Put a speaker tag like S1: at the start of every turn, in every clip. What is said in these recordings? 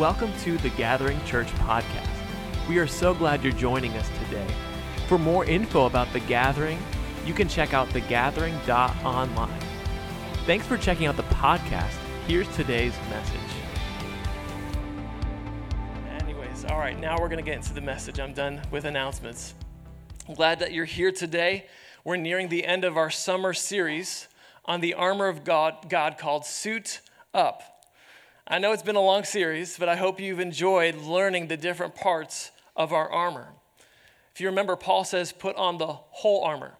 S1: Welcome to the Gathering Church podcast. We are so glad you're joining us today. For more info about the Gathering, you can check out thegathering.online. Thanks for checking out the podcast. Here's today's message. Anyways, all right, now we're going to get into the message. I'm done with announcements. I'm glad that you're here today. We're nearing the end of our summer series on the armor of God, God called Suit Up. I know it's been a long series, but I hope you've enjoyed learning the different parts of our armor. If you remember, Paul says, put on the whole armor.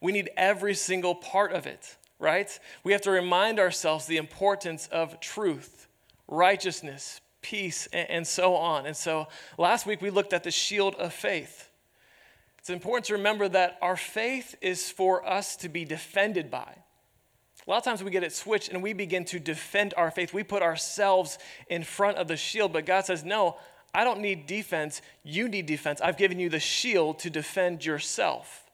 S1: We need every single part of it, right? We have to remind ourselves the importance of truth, righteousness, peace, and so on. And so last week we looked at the shield of faith. It's important to remember that our faith is for us to be defended by. A lot of times we get it switched and we begin to defend our faith. We put ourselves in front of the shield, but God says, No, I don't need defense. You need defense. I've given you the shield to defend yourself.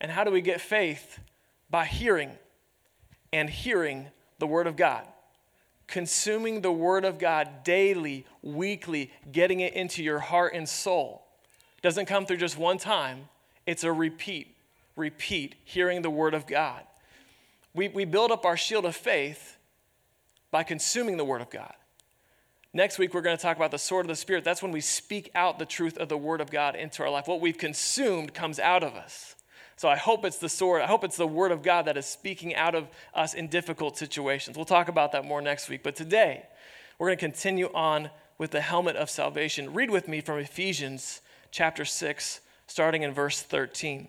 S1: And how do we get faith? By hearing and hearing the Word of God. Consuming the Word of God daily, weekly, getting it into your heart and soul. Doesn't come through just one time, it's a repeat, repeat, hearing the Word of God. We, we build up our shield of faith by consuming the Word of God. Next week, we're going to talk about the sword of the Spirit. That's when we speak out the truth of the Word of God into our life. What we've consumed comes out of us. So I hope it's the sword, I hope it's the Word of God that is speaking out of us in difficult situations. We'll talk about that more next week. But today, we're going to continue on with the helmet of salvation. Read with me from Ephesians chapter 6, starting in verse 13.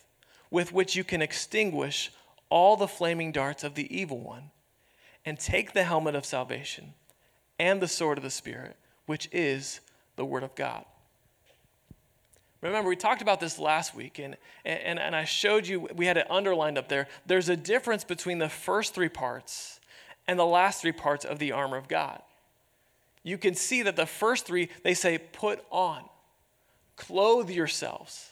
S1: with which you can extinguish all the flaming darts of the evil one, and take the helmet of salvation and the sword of the Spirit, which is the Word of God. Remember, we talked about this last week, and, and, and I showed you, we had it underlined up there. There's a difference between the first three parts and the last three parts of the armor of God. You can see that the first three, they say, put on, clothe yourselves.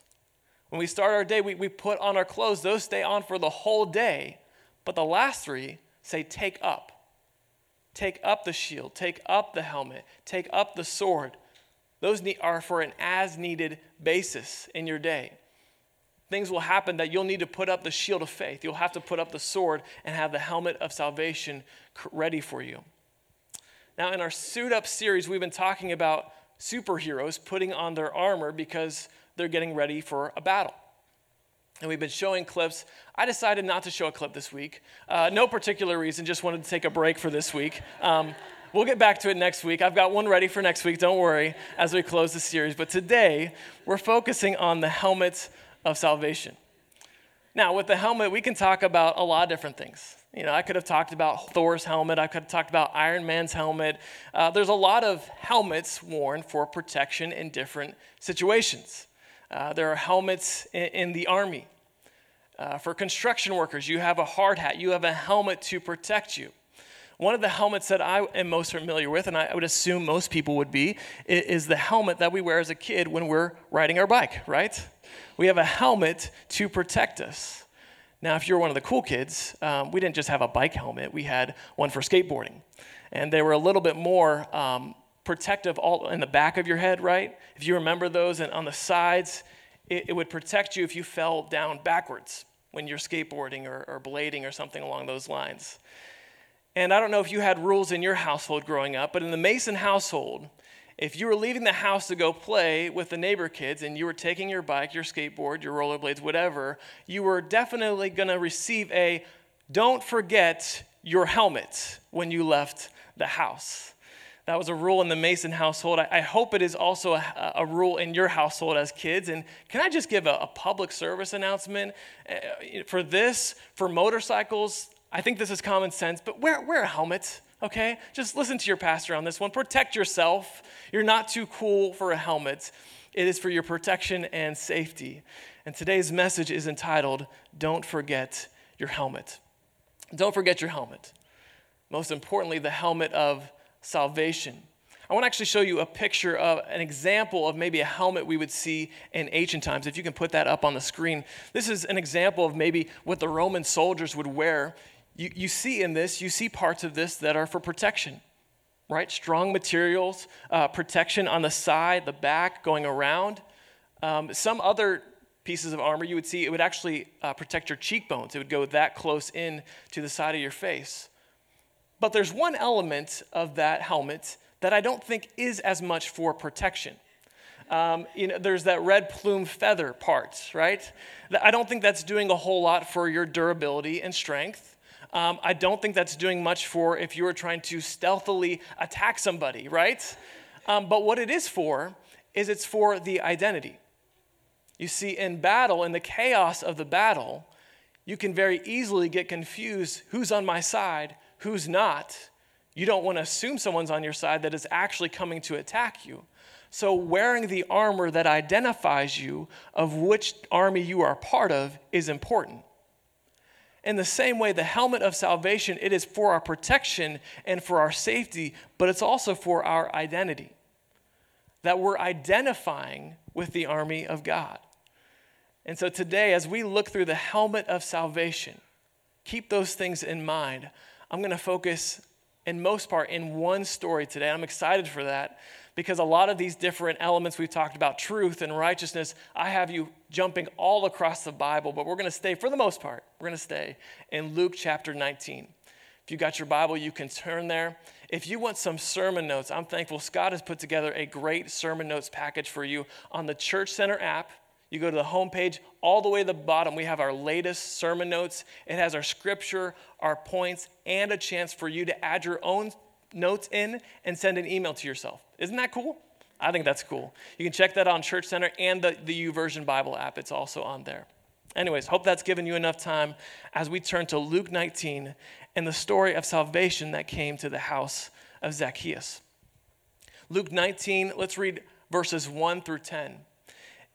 S1: When we start our day, we, we put on our clothes. Those stay on for the whole day. But the last three say, take up. Take up the shield, take up the helmet, take up the sword. Those are for an as needed basis in your day. Things will happen that you'll need to put up the shield of faith. You'll have to put up the sword and have the helmet of salvation ready for you. Now, in our Suit Up series, we've been talking about superheroes putting on their armor because they're getting ready for a battle. And we've been showing clips. I decided not to show a clip this week. Uh, no particular reason, just wanted to take a break for this week. Um, we'll get back to it next week. I've got one ready for next week, don't worry, as we close the series. But today, we're focusing on the helmet of salvation. Now, with the helmet, we can talk about a lot of different things. You know, I could have talked about Thor's helmet. I could have talked about Iron Man's helmet. Uh, there's a lot of helmets worn for protection in different situations. Uh, there are helmets in, in the army. Uh, for construction workers, you have a hard hat, you have a helmet to protect you. One of the helmets that I am most familiar with, and I would assume most people would be, is the helmet that we wear as a kid when we're riding our bike, right? We have a helmet to protect us. Now, if you're one of the cool kids, um, we didn't just have a bike helmet, we had one for skateboarding. And they were a little bit more um, protective all in the back of your head, right? If you remember those, and on the sides, it, it would protect you if you fell down backwards when you're skateboarding or, or blading or something along those lines. And I don't know if you had rules in your household growing up, but in the Mason household, if you were leaving the house to go play with the neighbor kids and you were taking your bike, your skateboard, your rollerblades, whatever, you were definitely going to receive a don't forget your helmet when you left the house. That was a rule in the Mason household. I, I hope it is also a, a, rule in your household as kids. And can I just give a, a public service announcement uh, for this, for motorcycles? I think this is common sense, but wear, wear a helmet okay? Just listen to your pastor on this one. Protect yourself. You're not too cool for a helmet. It is for your protection and safety. And today's message is entitled, Don't Forget Your Helmet. Don't forget your helmet. Most importantly, the helmet of salvation. I want to actually show you a picture of an example of maybe a helmet we would see in ancient times. If you can put that up on the screen. This is an example of maybe what the Roman soldiers would wear. You, you see in this, you see parts of this that are for protection, right? Strong materials, uh, protection on the side, the back, going around. Um, some other pieces of armor, you would see it would actually uh, protect your cheekbones. It would go that close in to the side of your face. But there's one element of that helmet that I don't think is as much for protection. Um, you know, there's that red plume feather part, right? I don't think that's doing a whole lot for your durability and strength. Um, I don't think that's doing much for if you were trying to stealthily attack somebody, right? Um, but what it is for is it's for the identity. You see, in battle, in the chaos of the battle, you can very easily get confused who's on my side, who's not. You don't want to assume someone's on your side that is actually coming to attack you. So, wearing the armor that identifies you of which army you are part of is important. In the same way, the helmet of salvation, it is for our protection and for our safety, but it's also for our identity. That we're identifying with the army of God. And so today, as we look through the helmet of salvation, keep those things in mind. I'm going to focus, in most part, in one story today. I'm excited for that because a lot of these different elements we've talked about, truth and righteousness, I have you jumping all across the Bible, but we're going to stay, for the most part, we're going to stay in Luke chapter 19. If you got your Bible, you can turn there. If you want some sermon notes, I'm thankful Scott has put together a great sermon notes package for you on the Church Center app. You go to the homepage, all the way to the bottom, we have our latest sermon notes. It has our scripture, our points, and a chance for you to add your own notes in and send an email to yourself. Isn't that cool? I think that's cool. You can check that on Church Center and the, the YouVersion Bible app. It's also on there. Anyways, hope that's given you enough time as we turn to Luke 19 and the story of salvation that came to the house of Zacchaeus. Luke 19, let's read verses 1 through 10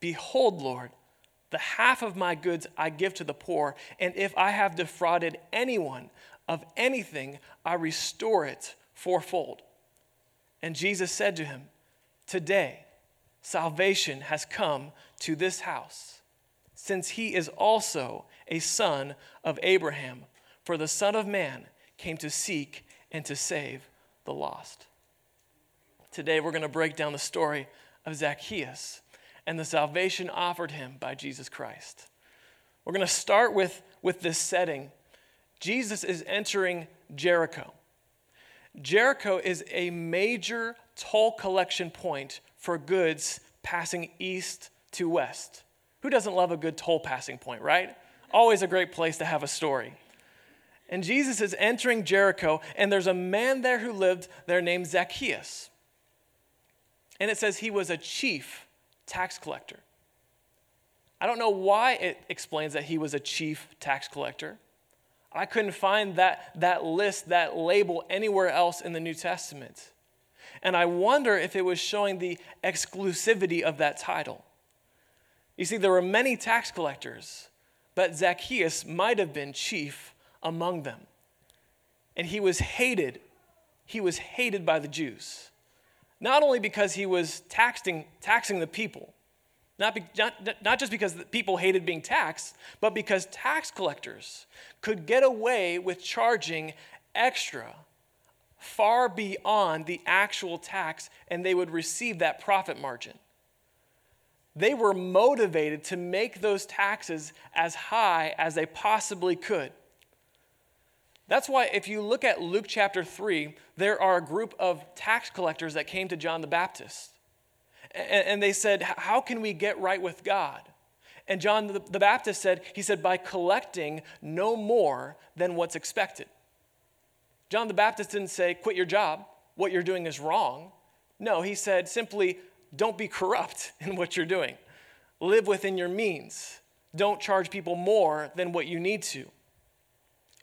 S1: Behold, Lord, the half of my goods I give to the poor, and if I have defrauded anyone of anything, I restore it fourfold. And Jesus said to him, Today salvation has come to this house, since he is also a son of Abraham. For the Son of Man came to seek and to save the lost. Today we're going to break down the story of Zacchaeus and the salvation offered him by Jesus Christ. We're going to start with, with this setting. Jesus is entering Jericho. Jericho is a major toll collection point for goods passing east to west. Who doesn't love a good toll passing point, right? Always a great place to have a story. And Jesus is entering Jericho, and there's a man there who lived there named Zacchaeus. And it says he was a chief tax collector. I don't know why it explains that he was a chief tax collector. I couldn't find that, that list, that label anywhere else in the New Testament. And I wonder if it was showing the exclusivity of that title. You see, there were many tax collectors, but Zacchaeus might have been chief among them. And he was hated he was hated by the Jews. Not only because he was taxing, taxing the people, not, be, not, not just because people hated being taxed, but because tax collectors could get away with charging extra far beyond the actual tax and they would receive that profit margin. They were motivated to make those taxes as high as they possibly could. That's why, if you look at Luke chapter 3, there are a group of tax collectors that came to John the Baptist. And, they said, How can we get right with God? And John the Baptist said, He said, by collecting no more than what's expected. John the Baptist didn't say, Quit your job. What you're doing is wrong. No, he said simply, Don't be corrupt in what you're doing. Live within your means. Don't charge people more than what you need to.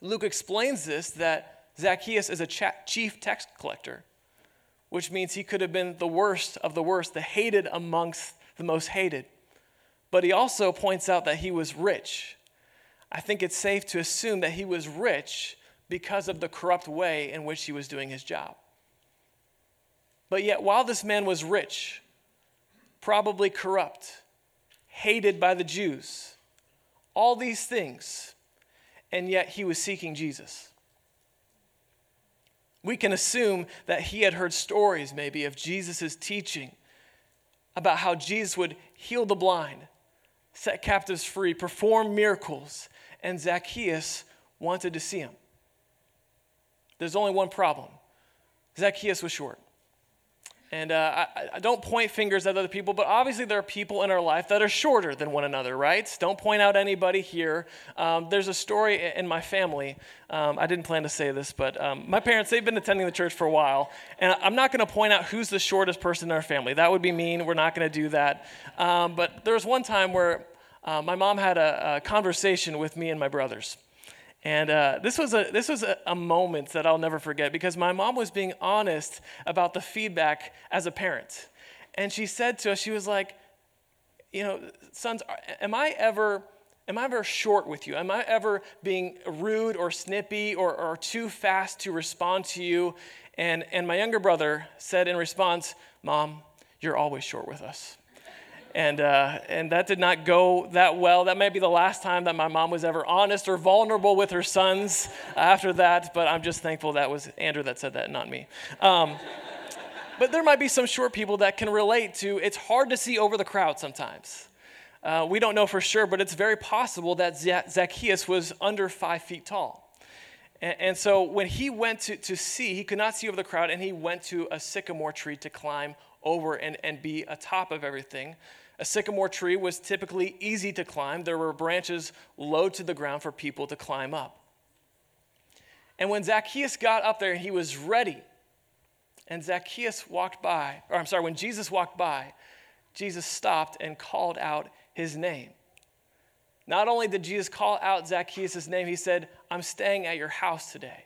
S1: Luke explains this that Zacchaeus is a chief tax collector, which means he could have been the worst of the worst, the hated amongst the most hated. But he also points out that he was rich. I think it's safe to assume that he was rich because of the corrupt way in which he was doing his job. But yet, while this man was rich, probably corrupt, hated by the Jews, all these things, and yet he was seeking Jesus. We can assume that he had heard stories, maybe, of Jesus' teaching about how Jesus would heal the blind, set captives free, perform miracles, and Zacchaeus wanted to see him. There's only one problem Zacchaeus was short. And uh, I, I, don't point fingers at other people, but obviously there are people in our life that are shorter than one another, right? Don't point out anybody here. Um, there's a story in my family. Um, I didn't plan to say this, but um, my parents, they've been attending the church for a while. And I'm not going to point out who's the shortest person in our family. That would be mean. We're not going to do that. Um, but there was one time where uh, my mom had a, a conversation with me and my brothers. And uh, this was, a, this was a, a, moment that I'll never forget because my mom was being honest about the feedback as a parent. And she said to us, she was like, you know, sons, am I ever, am I ever short with you? Am I ever being rude or snippy or, or too fast to respond to you? And, and my younger brother said in response, Mom, you're always short with us and, uh, and that did not go that well. That may be the last time that my mom was ever honest or vulnerable with her sons after that, but I'm just thankful that was Andrew that said that, not me. Um, but there might be some short people that can relate to it's hard to see over the crowd sometimes. Uh, we don't know for sure, but it's very possible that Zacchaeus was under five feet tall. And, and so when he went to, to see, he could not see over the crowd, and he went to a sycamore tree to climb over and, and be atop of everything. A sycamore tree was typically easy to climb. There were branches low to the ground for people to climb up. And when Zacchaeus got up there, he was ready. And Zacchaeus walked by, or I'm sorry, when Jesus walked by, Jesus stopped and called out his name. Not only did Jesus call out Zacchaeus' name, he said, I'm staying at your house today.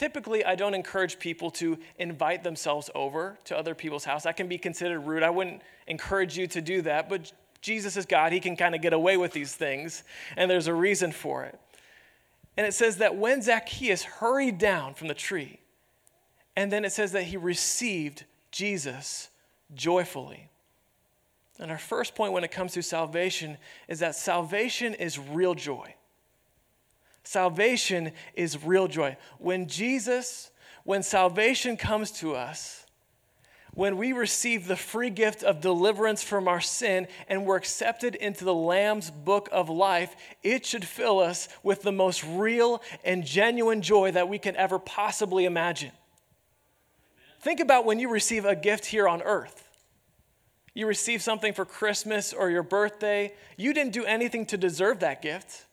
S1: Typically, I don't encourage people to invite themselves over to other people's house. That can be considered rude. I wouldn't encourage you to do that, but Jesus is God. He can kind of get away with these things, and there's a reason for it. And it says that when Zacchaeus hurried down from the tree, and then it says that he received Jesus joyfully. And our first point when it comes to salvation is that salvation is real joy. Salvation is real joy. When Jesus, when salvation comes to us, when we receive the free gift of deliverance from our sin and we're accepted into the Lamb's book of life, it should fill us with the most real and genuine joy that we can ever possibly imagine. Think about when you receive a gift here on earth. You receive something for Christmas or your birthday. You didn't do anything to deserve that gift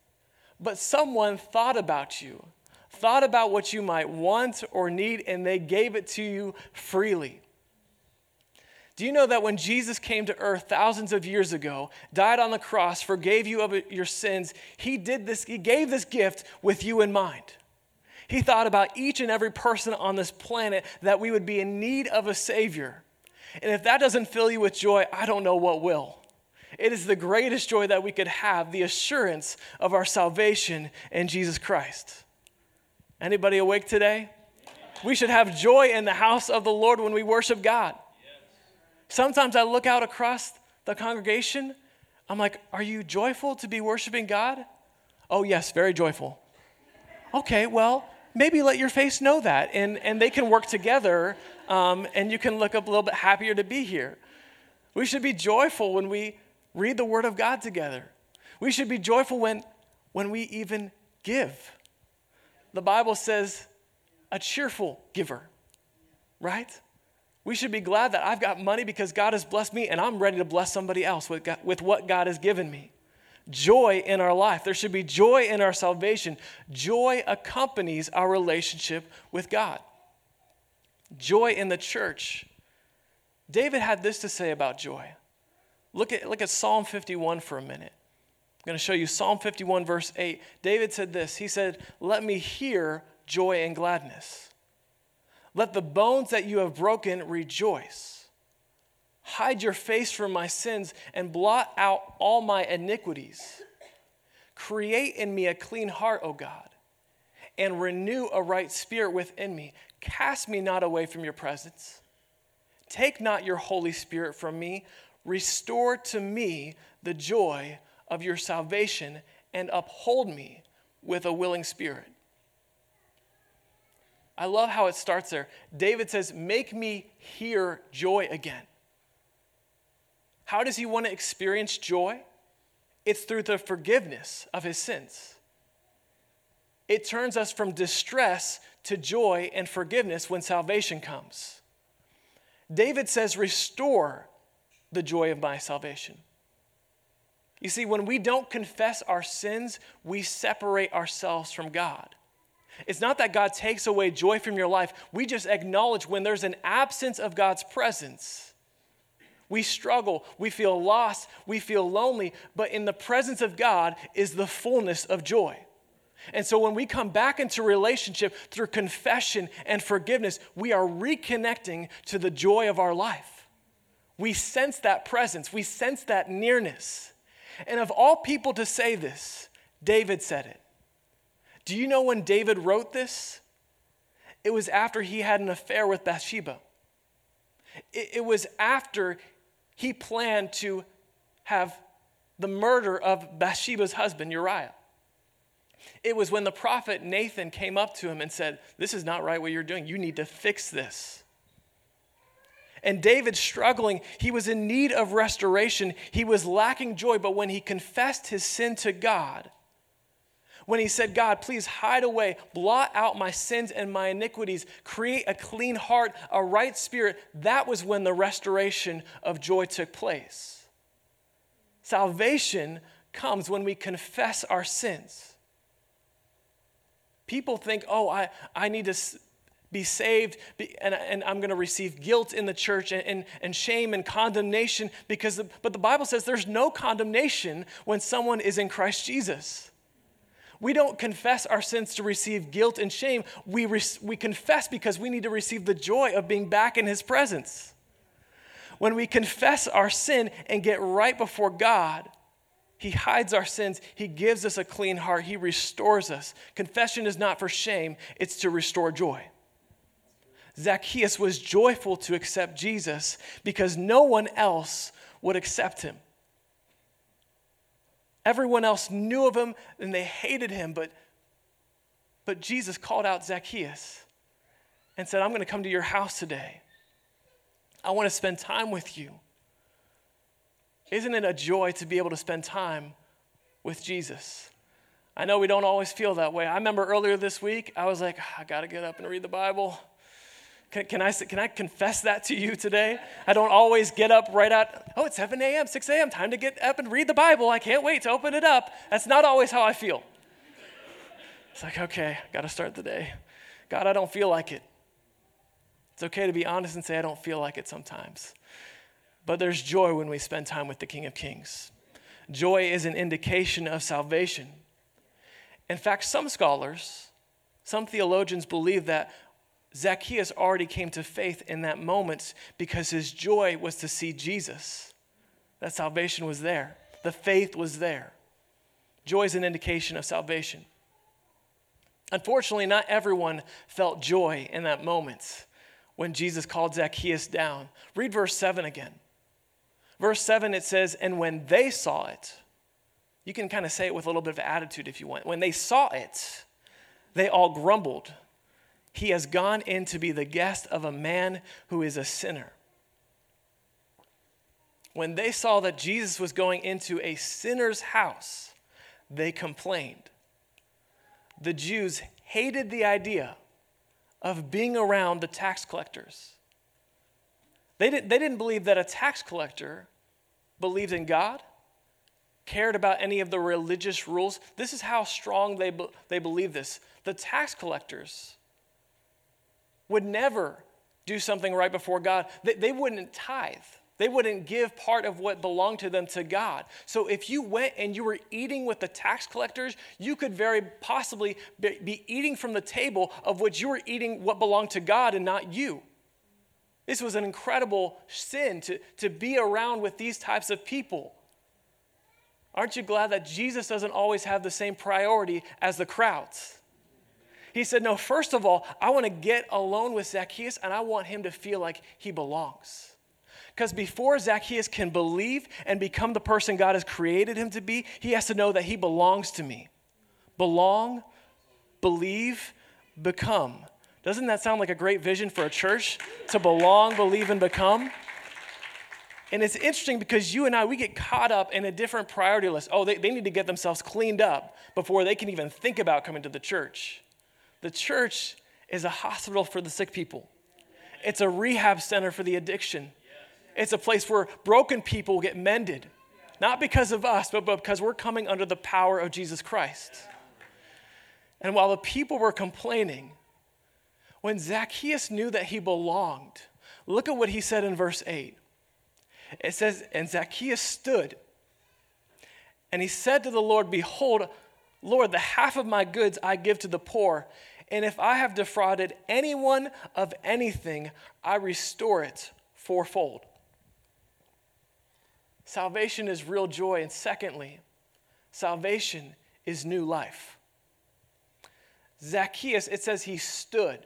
S1: but someone thought about you, thought about what you might want or need, and they gave it to you freely. Do you know that when Jesus came to earth thousands of years ago, died on the cross, forgave you of your sins, he did this, he gave this gift with you in mind. He thought about each and every person on this planet that we would be in need of a Savior. And if that doesn't fill you with joy, I don't know what will. It is the greatest joy that we could have, the assurance of our salvation in Jesus Christ. Anybody awake today? We should have joy in the house of the Lord when we worship God. Sometimes I look out across the congregation, I'm like, Are you joyful to be worshiping God? Oh, yes, very joyful. Okay, well, maybe let your face know that, and, and they can work together, um, and you can look up a little bit happier to be here. We should be joyful when we read the Word of God together. We should be joyful when, when we even give. The Bible says, a cheerful giver, right? We should be glad that I've got money because God has blessed me and I'm ready to bless somebody else with, God, with what God has given me. Joy in our life. There should be joy in our salvation. Joy accompanies our relationship with God. Joy in the church. David had this to say about joy. Look at, look at Psalm 51 for a minute. I'm going to show you Psalm 51, verse 8. David said this He said, Let me hear joy and gladness. Let the bones that you have broken rejoice. Hide your face from my sins and blot out all my iniquities. Create in me a clean heart, O God, and renew a right spirit within me. Cast me not away from your presence. Take not your Holy Spirit from me. Restore to me the joy of your salvation and uphold me with a willing spirit. I love how it starts there. David says, Make me hear joy again. How does he want to experience joy? It's through the forgiveness of his sins. It turns us from distress to joy and forgiveness when salvation comes. David says, Restore the joy of my salvation. You see, when we don't confess our sins, we separate ourselves from God. It's not that God takes away joy from your life. We just acknowledge when there's an absence of God's presence. We struggle, we feel lost, we feel lonely, but in the presence of God is the fullness of joy. And so when we come back into relationship through confession and forgiveness, we are reconnecting to the joy of our life. We sense that presence, we sense that nearness. And of all people to say this, David said it. Do you know when David wrote this? It was after he had an affair with Bathsheba. It, it was after he planned to have the murder of Bathsheba's husband, Uriah. It was when the prophet Nathan came up to him and said, This is not right what you're doing. You need to fix this. And David struggling, he was in need of restoration. He was lacking joy, but when he confessed his sin to God, when he said, God, please hide away, blot out my sins and my iniquities, create a clean heart, a right spirit, that was when the restoration of joy took place. Salvation comes when we confess our sins. People think, oh, I, I need to be saved and, and I'm going to receive guilt in the church and, and, and shame and condemnation because, the, but the Bible says there's no condemnation when someone is in Christ Jesus. We don't confess our sins to receive guilt and shame. We, re- we confess because we need to receive the joy of being back in His presence. When we confess our sin and get right before God, He hides our sins. He gives us a clean heart. He restores us. Confession is not for shame, it's to restore joy. Zacchaeus was joyful to accept Jesus because no one else would accept him. Everyone else knew of him and they hated him, but, but Jesus called out Zacchaeus and said, I'm going to come to your house today. I want to spend time with you. Isn't it a joy to be able to spend time with Jesus? I know we don't always feel that way. I remember earlier this week, I was like, ah, I got to get up and read the Bible. Can, can, I, can I confess that to you today? I don't always get up right at, oh, it's 7 a.m., 6 a.m., time to get up and read the Bible. I can't wait to open it up. That's not always how I feel. It's like, okay, got to start the day. God, I don't feel like it. It's okay to be honest and say, I don't feel like it sometimes. But there's joy when we spend time with the King of Kings. Joy is an indication of salvation. In fact, some scholars, some theologians believe that Zacchaeus already came to faith in that moment because his joy was to see Jesus. That salvation was there, the faith was there. Joy is an indication of salvation. Unfortunately, not everyone felt joy in that moment when Jesus called Zacchaeus down. Read verse 7 again. Verse 7, it says, And when they saw it, you can kind of say it with a little bit of attitude if you want. When they saw it, they all grumbled. He has gone in to be the guest of a man who is a sinner. When they saw that Jesus was going into a sinner's house, they complained. The Jews hated the idea of being around the tax collectors. They didn't, they didn't believe that a tax collector believed in God, cared about any of the religious rules. This is how strong they, they believe this. The tax collectors would never do something right before God, they, they wouldn't tithe. They wouldn't give part of what belonged to them to God. So if you went and you were eating with the tax collectors, you could very possibly be eating from the table of which you were eating what belonged to God and not you. This was an incredible sin to, to be around with these types of people. Aren't you glad that Jesus doesn't always have the same priority as the crowds? He said, No, first of all, I want to get alone with Zacchaeus and I want him to feel like he belongs. Because before Zacchaeus can believe and become the person God has created him to be, he has to know that he belongs to me. Belong, believe, become. Doesn't that sound like a great vision for a church? To belong, believe, and become? And it's interesting because you and I, we get caught up in a different priority list. Oh, they, they need to get themselves cleaned up before they can even think about coming to the church. The church is a hospital for the sick people, it's a rehab center for the addiction. It's a place where broken people get mended, not because of us, but because we're coming under the power of Jesus Christ. And while the people were complaining, when Zacchaeus knew that he belonged, look at what he said in verse 8. It says, And Zacchaeus stood, and he said to the Lord, Behold, Lord, the half of my goods I give to the poor, and if I have defrauded anyone of anything, I restore it fourfold. Salvation is real joy. And secondly, salvation is new life. Zacchaeus, it says he stood.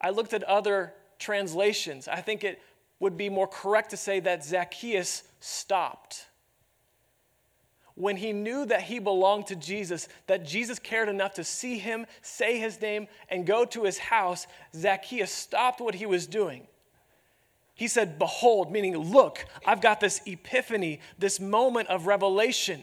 S1: I looked at other translations. I think it would be more correct to say that Zacchaeus stopped. When he knew that he belonged to Jesus, that Jesus cared enough to see him, say his name, and go to his house, Zacchaeus stopped what he was doing he said, Behold, meaning, look, I've got this epiphany, this moment of revelation.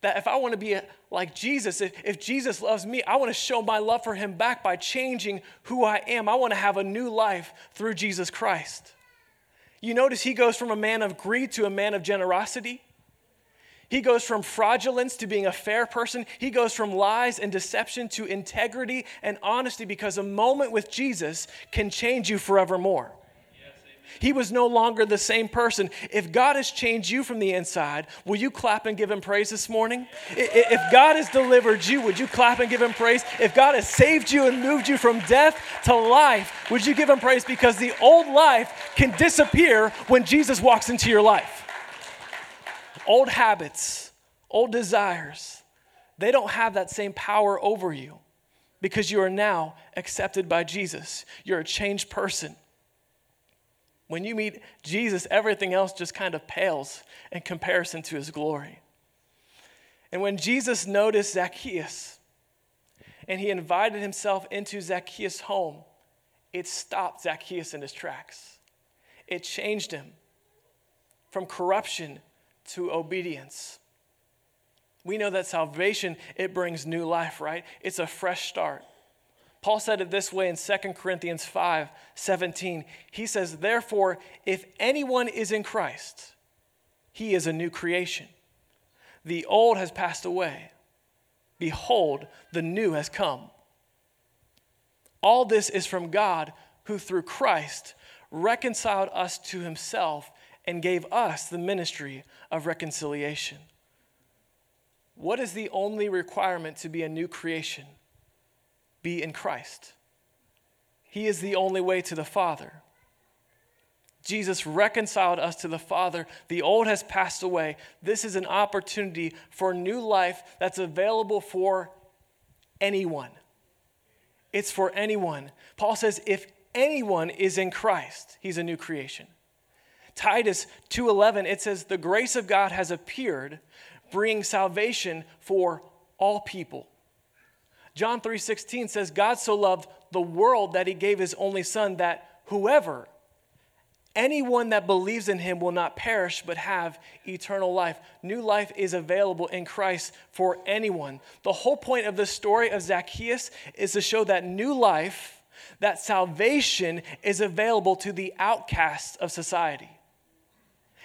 S1: That if I want to be like Jesus, if, if Jesus loves me, I want to show my love for him back by changing who I am. I want to have a new life through Jesus Christ. You notice he goes from a man of greed to a man of generosity. He goes from fraudulence to being a fair person. He goes from lies and deception to integrity and honesty because a moment with Jesus can change you forevermore. He was no longer the same person. If God has changed you from the inside, will you clap and give him praise this morning? If God has delivered you, would you clap and give him praise? If God has saved you and moved you from death to life, would you give him praise? Because the old life can disappear when Jesus walks into your life. Old habits, old desires, they don't have that same power over you because you are now accepted by Jesus. You're a changed person. When you meet Jesus, everything else just kind of pales in comparison to his glory. And when Jesus noticed Zacchaeus and he invited himself into Zacchaeus' home, it stopped Zacchaeus in his tracks. It changed him from corruption to obedience. We know that salvation it brings new life, right? It's a fresh start. Paul said it this way in 2 Corinthians 5 17. He says, Therefore, if anyone is in Christ, he is a new creation. The old has passed away. Behold, the new has come. All this is from God, who through Christ reconciled us to himself and gave us the ministry of reconciliation. What is the only requirement to be a new creation? be in Christ. He is the only way to the Father. Jesus reconciled us to the Father. The old has passed away. This is an opportunity for new life that's available for anyone. It's for anyone. Paul says, if anyone is in Christ, he's a new creation. Titus 2:11 it says the grace of God has appeared bringing salvation for all people. John 3:16 says God so loved the world that he gave his only son that whoever anyone that believes in him will not perish but have eternal life. New life is available in Christ for anyone. The whole point of the story of Zacchaeus is to show that new life, that salvation is available to the outcasts of society.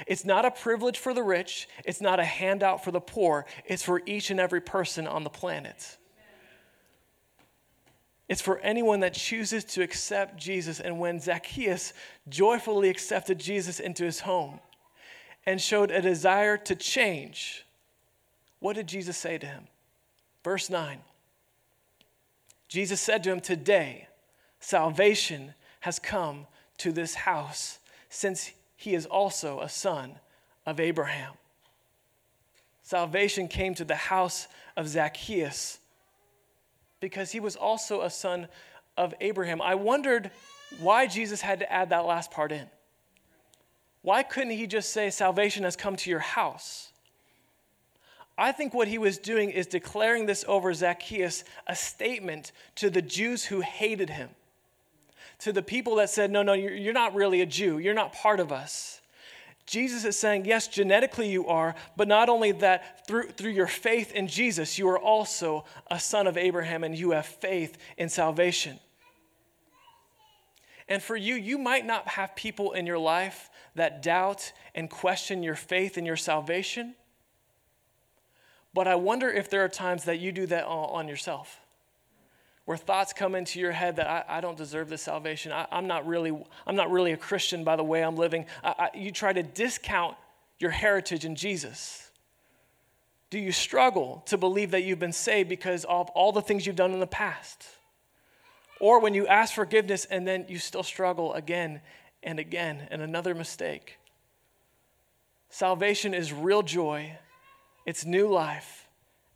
S1: It's not a privilege for the rich, it's not a handout for the poor, it's for each and every person on the planet. It's for anyone that chooses to accept Jesus. And when Zacchaeus joyfully accepted Jesus into his home and showed a desire to change, what did Jesus say to him? Verse 9 Jesus said to him, Today, salvation has come to this house, since he is also a son of Abraham. Salvation came to the house of Zacchaeus because he was also a son of Abraham. I wondered why Jesus had to add that last part in. Why couldn't he just say, Salvation has come to your house? I think what he was doing is declaring this over Zacchaeus, a statement to the Jews who hated him to the people that said, No, no, you're not really a Jew. You're not part of us. Jesus is saying, Yes, genetically you are, but not only that, through, through your faith in Jesus, you are also a son of Abraham and you have faith in salvation. And for you, you might not have people in your life that doubt and question your faith and your salvation. But I wonder if there are times that you do that on yourself where thoughts come into your head that I, I don't deserve this salvation. I, am not really, I'm not really a Christian by the way I'm living. I, you try to discount your heritage in Jesus. Do you struggle to believe that you've been saved because of all the things you've done in the past? Or when you ask forgiveness and then you still struggle again and again and another mistake? Salvation is real joy, it's new life.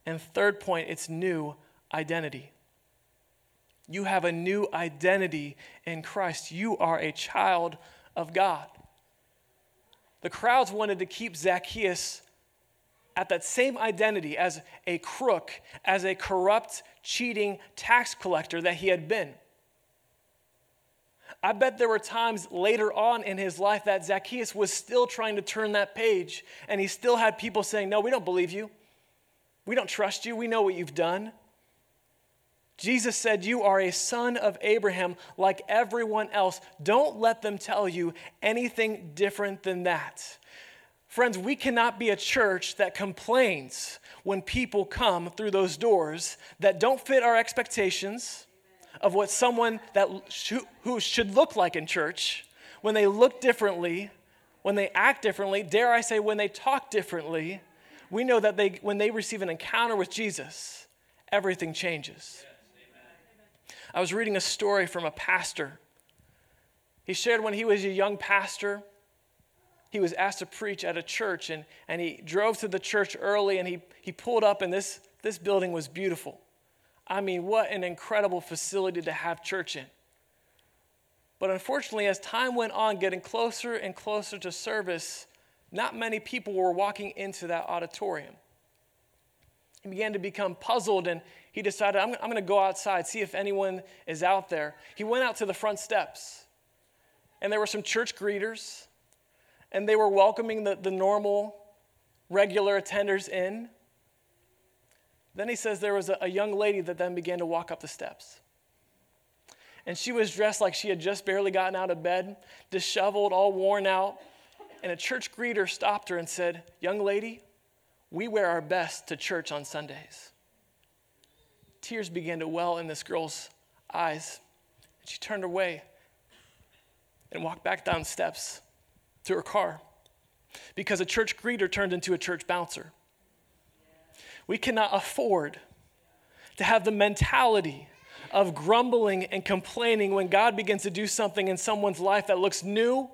S1: And third point, it's new identity. You have a new identity in Christ. You are a child of God. The crowds wanted to keep Zacchaeus at that same identity as a crook, as a corrupt, cheating tax collector that he had been. I bet there were times later on in his life that Zacchaeus was still trying to turn that page, and he still had people saying, No, we don't believe you. We don't trust you. We know what you've done. Jesus said, You are a son of Abraham like everyone else. Don't let them tell you anything different than that. Friends, we cannot be a church that complains when people come through those doors that don't fit our expectations of what someone that sh- who should look like in church, when they look differently, when they act differently, dare I say, when they talk differently. We know that they, when they receive an encounter with Jesus, everything changes. I was reading a story from a pastor. He shared when he was a young pastor, he was asked to preach at a church, and, and he drove to the church early and he, he pulled up, and this, this building was beautiful. I mean, what an incredible facility to have church in. But unfortunately, as time went on, getting closer and closer to service, not many people were walking into that auditorium. He began to become puzzled and he decided, I'm, I'm going to go outside, see if anyone is out there. He went out to the front steps, and there were some church greeters, and they were welcoming the, the normal, regular attenders in. Then he says there was a, a young lady that then began to walk up the steps. And she was dressed like she had just barely gotten out of bed, disheveled, all worn out. And a church greeter stopped her and said, Young lady, we wear our best to church on Sundays tears began to well in this girl's eyes. And she turned away and walked back down steps to her car because a church greeter turned into a church bouncer. We cannot afford to have the mentality of grumbling and complaining when God begins to do something in someone's life that looks new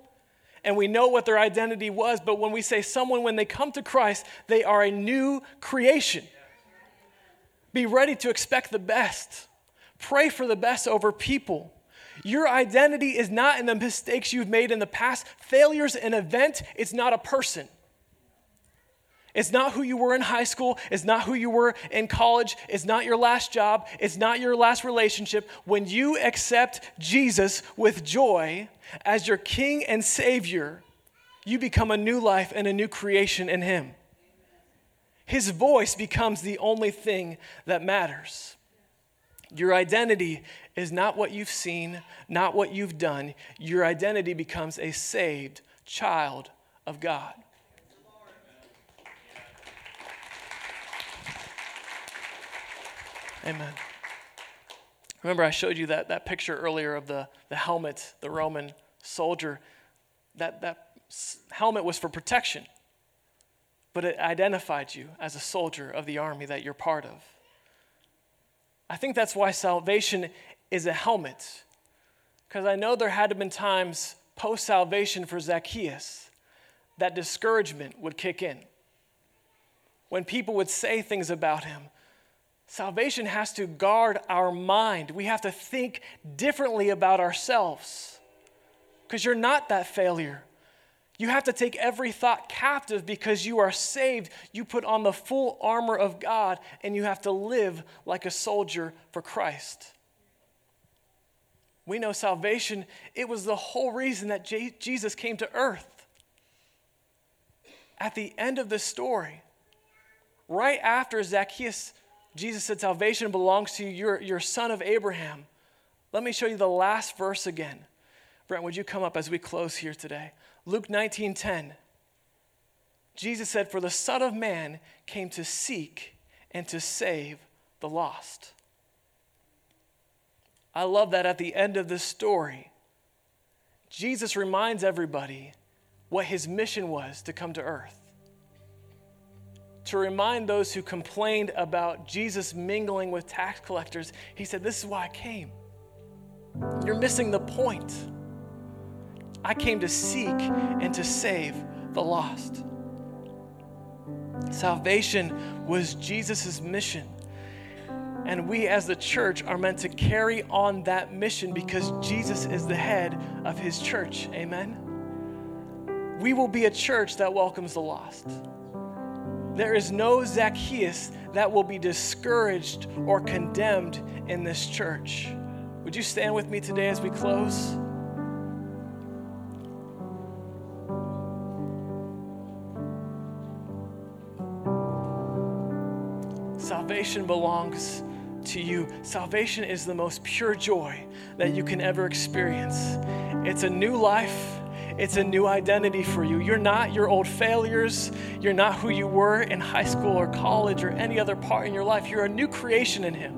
S1: and we know what their identity was. But when we say someone, when they come to Christ, they are a new creation. Be ready to expect the best. Pray for the best over people. Your identity is not in the mistakes you've made in the past. Failure's an event, it's not a person. It's not who you were in high school. It's not who you were in college. It's not your last job. It's not your last relationship. When you accept Jesus with joy as your King and Savior, you become a new life and a new creation in Him. His voice becomes the only thing that matters. Your identity is not what you've seen, not what you've done. Your identity becomes a saved child of God. Amen. Remember, I showed you that, that picture earlier of the, the helmet, the Roman soldier. That, that helmet was for protection, but it identified you as a soldier of the army that you're part of. I think that's why salvation is a helmet. Because I know there had to have been times post salvation for Zacchaeus that discouragement would kick in. When people would say things about him, salvation has to guard our mind. We have to think differently about ourselves. Because you're not that failure. You have to take every thought captive because you are saved. You put on the full armor of God and you have to live like a soldier for Christ. We know salvation, it was the whole reason that J- Jesus came to earth. At the end of the story, right after Zacchaeus, Jesus said, Salvation belongs to you, you're, you're son of Abraham. Let me show you the last verse again. Brent, would you come up as we close here today? Luke 19:10. Jesus said, "For the Son of Man came to seek and to save the lost." I love that at the end of this story, Jesus reminds everybody what his mission was to come to earth. To remind those who complained about Jesus mingling with tax collectors, he said, This is why I came. You're missing the point. I came to seek and to save the lost. Salvation was Jesus' mission. And we as the church are meant to carry on that mission because Jesus is the head of his church. Amen? We will be a church that welcomes the lost. There is no Zacchaeus that will be discouraged or condemned in this church. Would you stand with me today as we close? Salvation belongs to you. Salvation is the most pure joy that you can ever experience. It's a new life. It's a new identity for you. You're not your old failures. You're not who you were in high school or college or any other part in your life. You're a new creation in Him.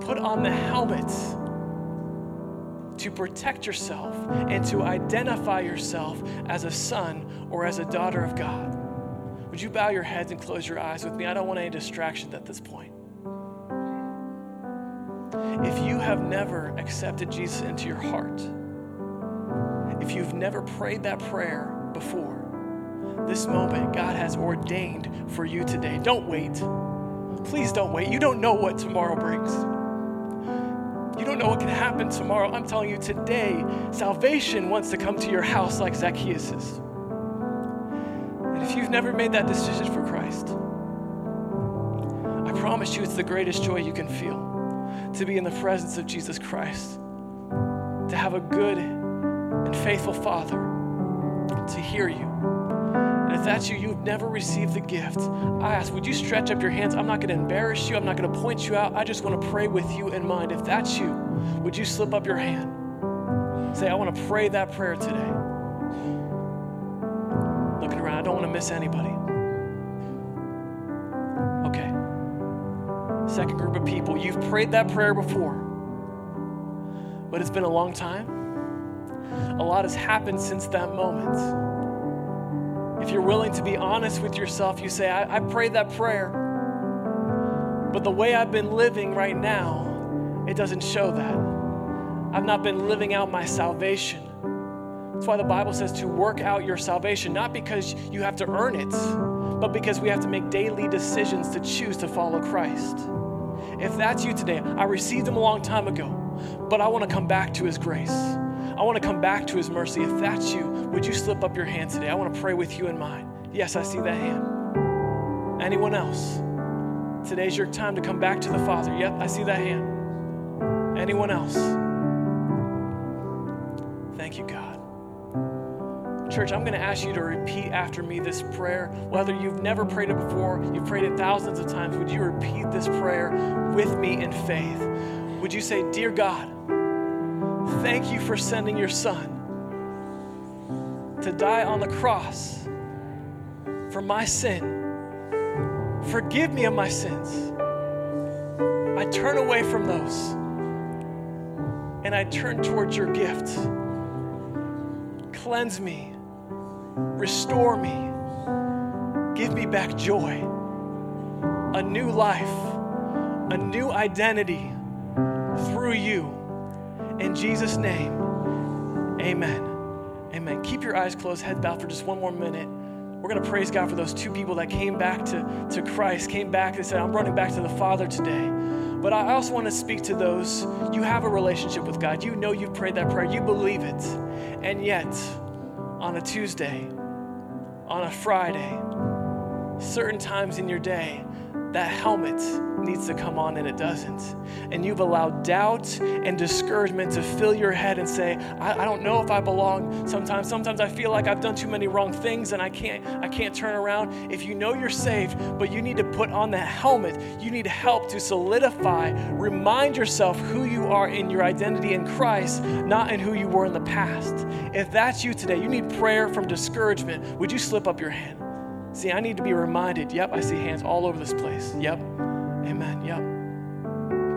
S1: Put on the helmet to protect yourself and to identify yourself as a son or as a daughter of God. Would you bow your heads and close your eyes with me? I don't want any distractions at this point. If you have never accepted Jesus into your heart, if you've never prayed that prayer before, this moment God has ordained for you today. Don't wait. Please don't wait. You don't know what tomorrow brings. You don't know what can happen tomorrow. I'm telling you today, salvation wants to come to your house like Zacchaeus never made that decision for Christ, I promise you it's the greatest joy you can feel to be in the presence of Jesus Christ, to have a good and faithful Father, to hear you. And if that's you, you've never received the gift, I ask, would you stretch up your hands? I'm not going to embarrass you, I'm not going to point you out. I just want to pray with you in mind. If that's you, would you slip up your hand? Say, I want to pray that prayer today around. I don't want to miss anybody. Okay. Second group of people, you've prayed that prayer before, but it's been a long time. A lot has happened since that moment. If you're willing to be honest with yourself, you say, I, I prayed that prayer, but the way I've been living right now, it doesn't show that. I've not been living out my salvation. That's why the Bible says to work out your salvation, not because you have to earn it, but because we have to make daily decisions to choose to follow Christ. If that's you today, I received Him a long time ago, but I want to come back to His grace. I want to come back to His mercy. If that's you, would you slip up your hand today? I want to pray with you in mind. Yes, I see that hand. Anyone else? Today's your time to come back to the Father. Yep, I see that hand. Anyone else? Thank you, God. Church, I'm going to ask you to repeat after me this prayer. Whether you've never prayed it before, you've prayed it thousands of times, would you repeat this prayer with me in faith? Would you say, Dear God, thank you for sending your Son to die on the cross for my sin. Forgive me of my sins. I turn away from those and I turn towards your gift. Cleanse me Restore me. Give me back joy, a new life, a new identity through you. In Jesus' name, amen. Amen. Keep your eyes closed, head bowed for just one more minute. We're going to praise God for those two people that came back to, to Christ, came back, they said, I'm running back to the Father today. But I also want to speak to those, you have a relationship with God. You know you've prayed that prayer, you believe it. And yet, on a Tuesday, on a Friday, certain times in your day, that helmet needs to come on and it doesn't. And you've allowed doubt and discouragement to fill your head and say, I, I, don't know if I belong. Sometimes, sometimes I feel like I've done too many wrong things and I can't, I can't turn around. If you know you're saved, but you need to put on that helmet, you need help to solidify, remind yourself who you are in your identity in Christ, not in who you were in the past. If that's you today, you need prayer from discouragement, would you slip up your hand? See, I need to be reminded. Yep, I see hands all over this place. Yep. Amen. Yep.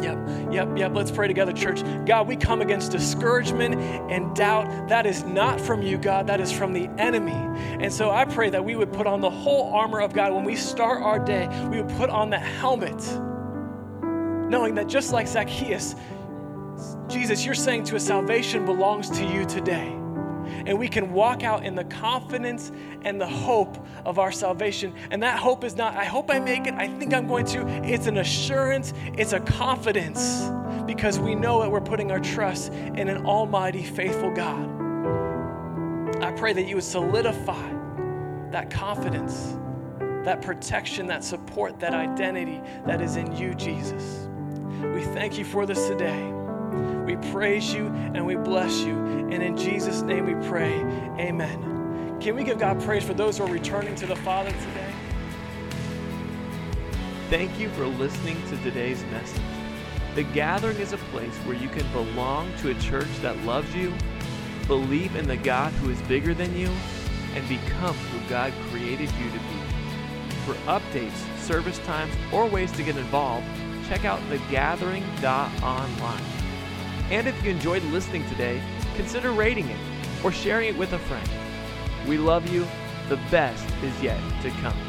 S1: Yep, yep, yep. Let's pray together, church. God, we come against discouragement and doubt. That is not from you, God. That is from the enemy. And so I pray that we would put on the whole armor of God when we start our day. We would put on that helmet, knowing that just like Zacchaeus, Jesus, you're saying to us, salvation belongs to you today and we can walk out in the confidence and the hope of our salvation. And that hope is not, I hope I make it, I think I'm going to. It's an assurance, it's a confidence because we know that we're putting our trust in an almighty, faithful God. I pray that you would solidify that confidence, that protection, that support, that identity that is in you, Jesus. We thank you for this today. We praise you and we bless you. And in Jesus' name we pray, amen. Can we give God praise for those who are returning to the Father today?
S2: Thank you for listening to today's message. The Gathering is a place where you can belong to a church that loves you, believe in the God who is bigger than you, and become who God created you to be. For updates, service times, or ways to get involved, check out thegathering.online. And if you enjoyed listening today, consider rating it or sharing it with a friend. We love you. The best is yet to come.